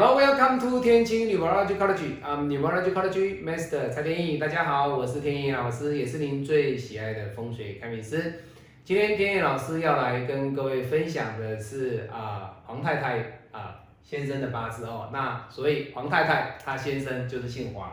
Hello，Welcome to 天津 Neurology College。I'm Neurology College Master 蔡天意。大家好，我是天意老师，也是您最喜爱的风水开运师。今天天意老师要来跟各位分享的是啊黄太太啊先生的八字哦。那所以黄太太她先生就是姓黄。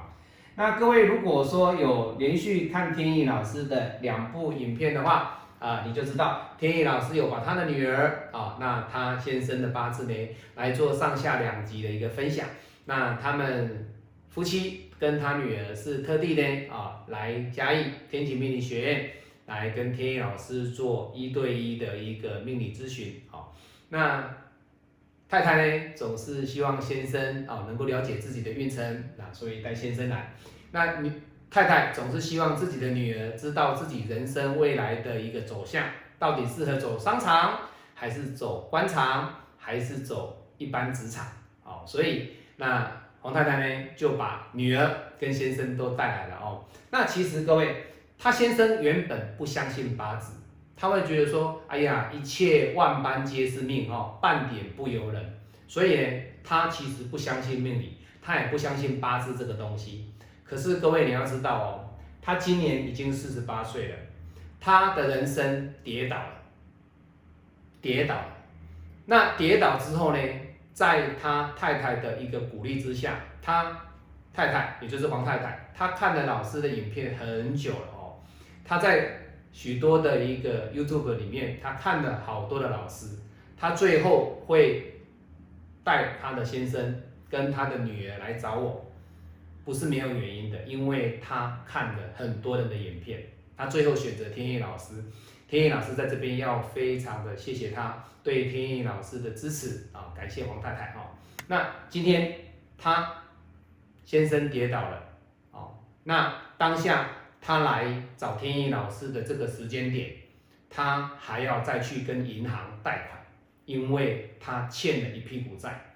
那各位如果说有连续看天意老师的两部影片的话，啊，你就知道天意老师有把他的女儿啊，那他先生的八字呢来做上下两集的一个分享。那他们夫妻跟他女儿是特地呢啊来嘉义天启命理学院来跟天意老师做一对一的一个命理咨询。好，那太太呢总是希望先生啊能够了解自己的运程，那所以带先生来。那你太太总是希望自己的女儿知道自己人生未来的一个走向，到底适合走商场，还是走官场，还是走一般职场？哦，所以那黄太太呢就把女儿跟先生都带来了哦。那其实各位，她先生原本不相信八字，他会觉得说，哎呀，一切万般皆是命哦，半点不由人。所以呢，他其实不相信命理，他也不相信八字这个东西。可是各位你要知道哦，他今年已经四十八岁了，他的人生跌倒了，跌倒了。那跌倒之后呢，在他太太的一个鼓励之下，他太太也就是黄太太，她看了老师的影片很久了哦，她在许多的一个 YouTube 里面，她看了好多的老师，她最后会带她的先生跟她的女儿来找我。不是没有原因的，因为他看了很多人的影片，他最后选择天意老师。天意老师在这边要非常的谢谢他对天意老师的支持啊，感谢黄太太哈。那今天他先生跌倒了哦，那当下他来找天意老师的这个时间点，他还要再去跟银行贷款，因为他欠了一屁股债。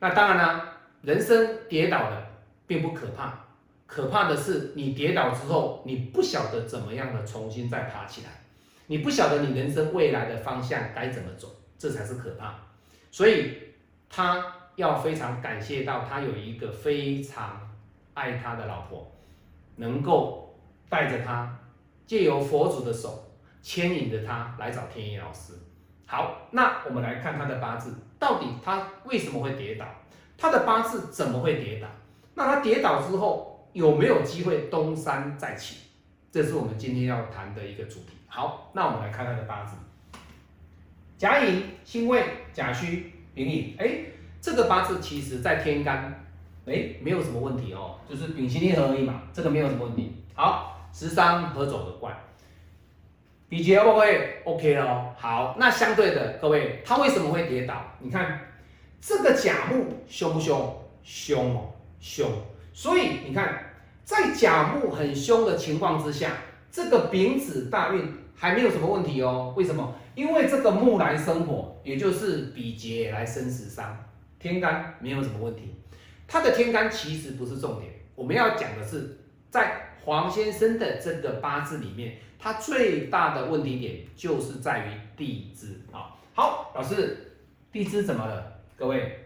那当然了，人生跌倒了。并不可怕，可怕的是你跌倒之后，你不晓得怎么样的重新再爬起来，你不晓得你人生未来的方向该怎么走，这才是可怕。所以他要非常感谢到他有一个非常爱他的老婆，能够带着他，借由佛祖的手牵引着他来找天意老师。好，那我们来看他的八字，到底他为什么会跌倒？他的八字怎么会跌倒？那他跌倒之后有没有机会东山再起？这是我们今天要谈的一个主题。好，那我们来看他的八字：甲寅、辛未、甲戌、丙寅。哎，这个八字其实在天干，哎，没有什么问题哦，就是丙辛合而已嘛，这个没有什么问题。好，十三合走的怪，比劫会不会 OK 了？好，那相对的，各位，他为什么会跌倒？你看这个甲木凶不凶？凶哦。凶，所以你看，在甲木很凶的情况之下，这个丙子大运还没有什么问题哦。为什么？因为这个木来生火，也就是比劫来生食伤，天干没有什么问题。他的天干其实不是重点，我们要讲的是，在黄先生的这个八字里面，他最大的问题点就是在于地支啊。好，老师，地支怎么了？各位？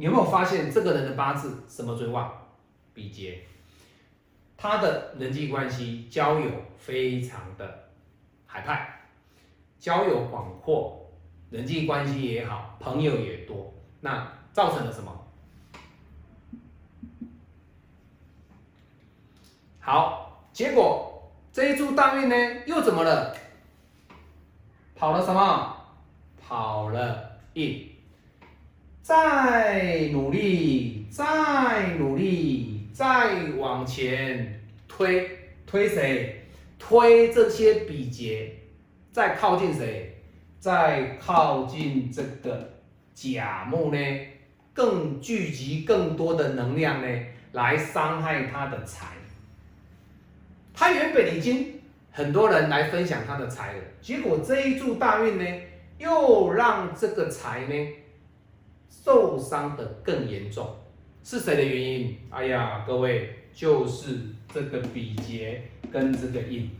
你有没有发现这个人的八字什么最旺？比劫，他的人际关系、交友非常的海派，交友广阔，人际关系也好，朋友也多，那造成了什么？好，结果这一柱大运呢，又怎么了？跑了什么？跑了印。再努力，再努力，再往前推，推谁？推这些比劫，再靠近谁？再靠近这个甲木呢？更聚集更多的能量呢，来伤害他的财。他原本已经很多人来分享他的财了，结果这一柱大运呢，又让这个财呢？受伤的更严重，是谁的原因？哎呀，各位，就是这个比劫跟这个印，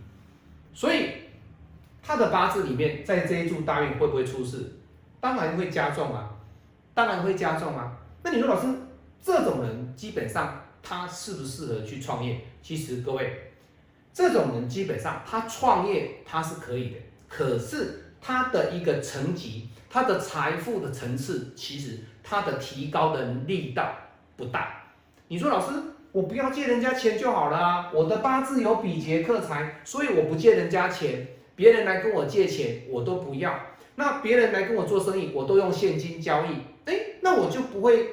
所以他的八字里面在这一柱大运会不会出事？当然会加重啊，当然会加重啊。那你说老师，这种人基本上他适不适合去创业？其实各位，这种人基本上他创业他是可以的，可是他的一个层级，他的财富的层次，其实他的提高的力道不大。你说老师，我不要借人家钱就好了啊，我的八字有比劫克财，所以我不借人家钱，别人来跟我借钱我都不要。那别人来跟我做生意，我都用现金交易，哎，那我就不会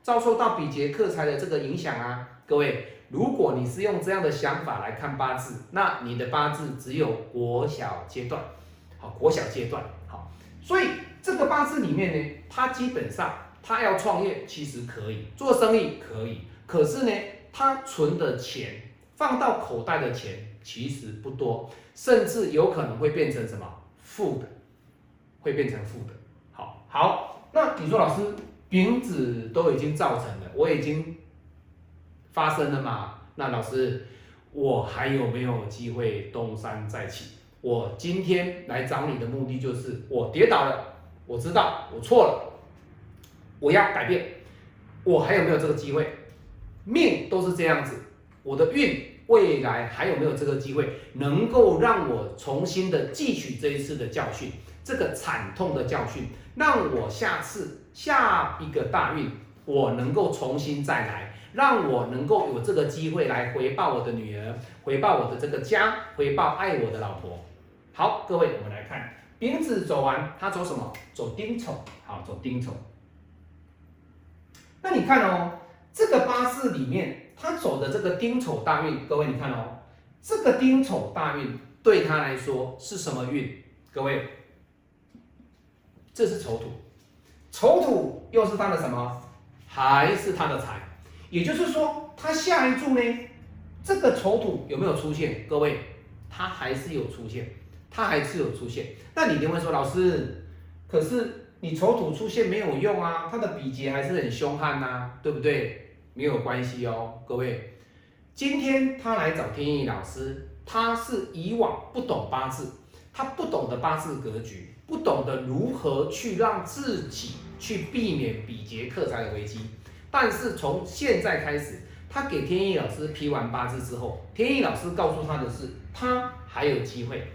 遭受到比劫克财的这个影响啊。各位，如果你是用这样的想法来看八字，那你的八字只有国小阶段，好，国小阶段，好，所以这个八字里面呢，他基本上他要创业其实可以，做生意可以，可是呢，他存的钱放到口袋的钱其实不多，甚至有可能会变成什么负的。会变成负的，好好，那你说老师丙子都已经造成了，我已经发生了嘛？那老师，我还有没有机会东山再起？我今天来找你的目的就是我跌倒了，我知道我错了，我要改变，我还有没有这个机会？命都是这样子，我的运未来还有没有这个机会，能够让我重新的汲取这一次的教训？这个惨痛的教训，让我下次下一个大运，我能够重新再来，让我能够有这个机会来回报我的女儿，回报我的这个家，回报爱我的老婆。好，各位，我们来看丙子走完，他走什么？走丁丑。好，走丁丑。那你看哦，这个八字里面，他走的这个丁丑大运，各位你看哦，这个丁丑大运对他来说是什么运？各位。这是丑土，丑土又是他的什么？还是他的财？也就是说，他下一柱呢？这个丑土有没有出现？各位，他还是有出现，他还是有出现。那你一定会说，老师，可是你丑土出现没有用啊？他的比劫还是很凶悍呐，对不对？没有关系哦，各位，今天他来找天意老师，他是以往不懂八字，他不懂得八字格局。不懂得如何去让自己去避免比劫克财的危机，但是从现在开始，他给天意老师批完八字之后，天意老师告诉他的是，他还有机会。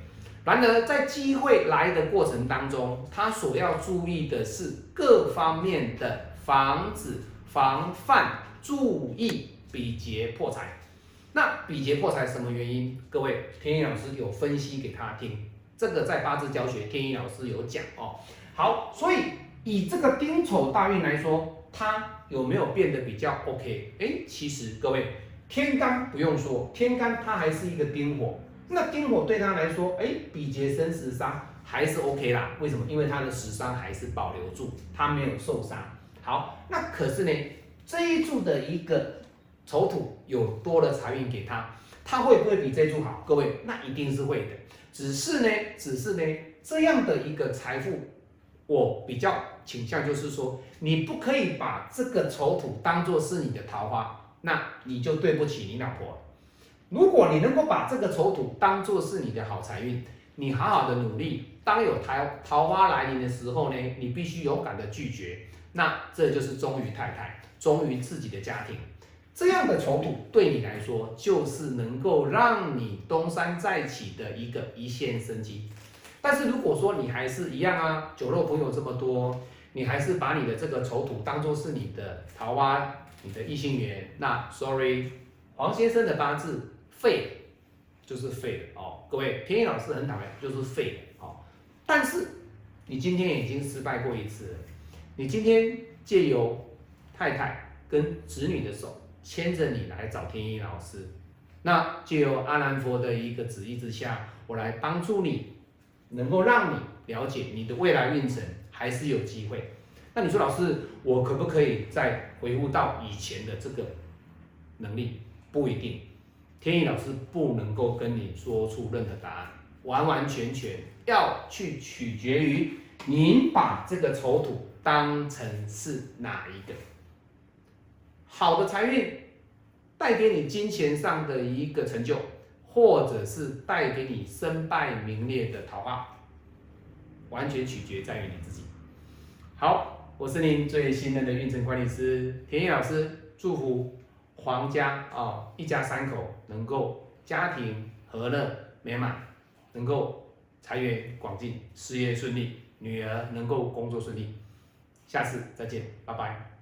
然而在机会来的过程当中，他所要注意的是各方面的防止、防范、注意比劫破财。那比劫破财什么原因？各位，天意老师有分析给他听。这个在八字教学，天一老师有讲哦。好，所以以这个丁丑大运来说，它有没有变得比较 OK？哎，其实各位，天干不用说，天干它还是一个丁火，那丁火对他来说，哎，比劫生食伤还是 OK 啦。为什么？因为他的食伤还是保留住，他没有受伤。好，那可是呢，这一柱的一个丑土有多了财运给他，他会不会比这柱好？各位，那一定是会的。只是呢，只是呢，这样的一个财富，我比较倾向就是说，你不可以把这个丑土当做是你的桃花，那你就对不起你老婆。如果你能够把这个丑土当做是你的好财运，你好好的努力，当有桃桃花来临的时候呢，你必须勇敢的拒绝，那这就是忠于太太，忠于自己的家庭。这样的丑土对你来说，就是能够让你东山再起的一个一线生机。但是如果说你还是一样啊，酒肉朋友这么多，你还是把你的这个丑土当做是你的桃花、你的异性缘，那 sorry，黄先生的八字废，就是废了哦。各位，天意老师很坦白，就是废了哦。但是你今天已经失败过一次了，你今天借由太太跟子女的手。牵着你来找天意老师，那就由阿南佛的一个旨意之下，我来帮助你，能够让你了解你的未来运程还是有机会。那你说老师，我可不可以再回复到以前的这个能力？不一定，天意老师不能够跟你说出任何答案，完完全全要去取决于您把这个丑土当成是哪一个。好的财运带给你金钱上的一个成就，或者是带给你身败名裂的桃花，完全取决在于你自己。好，我是您最信任的运程管理师田野老师，祝福黄家啊一家三口能够家庭和乐美满，能够财源广进，事业顺利，女儿能够工作顺利。下次再见，拜拜。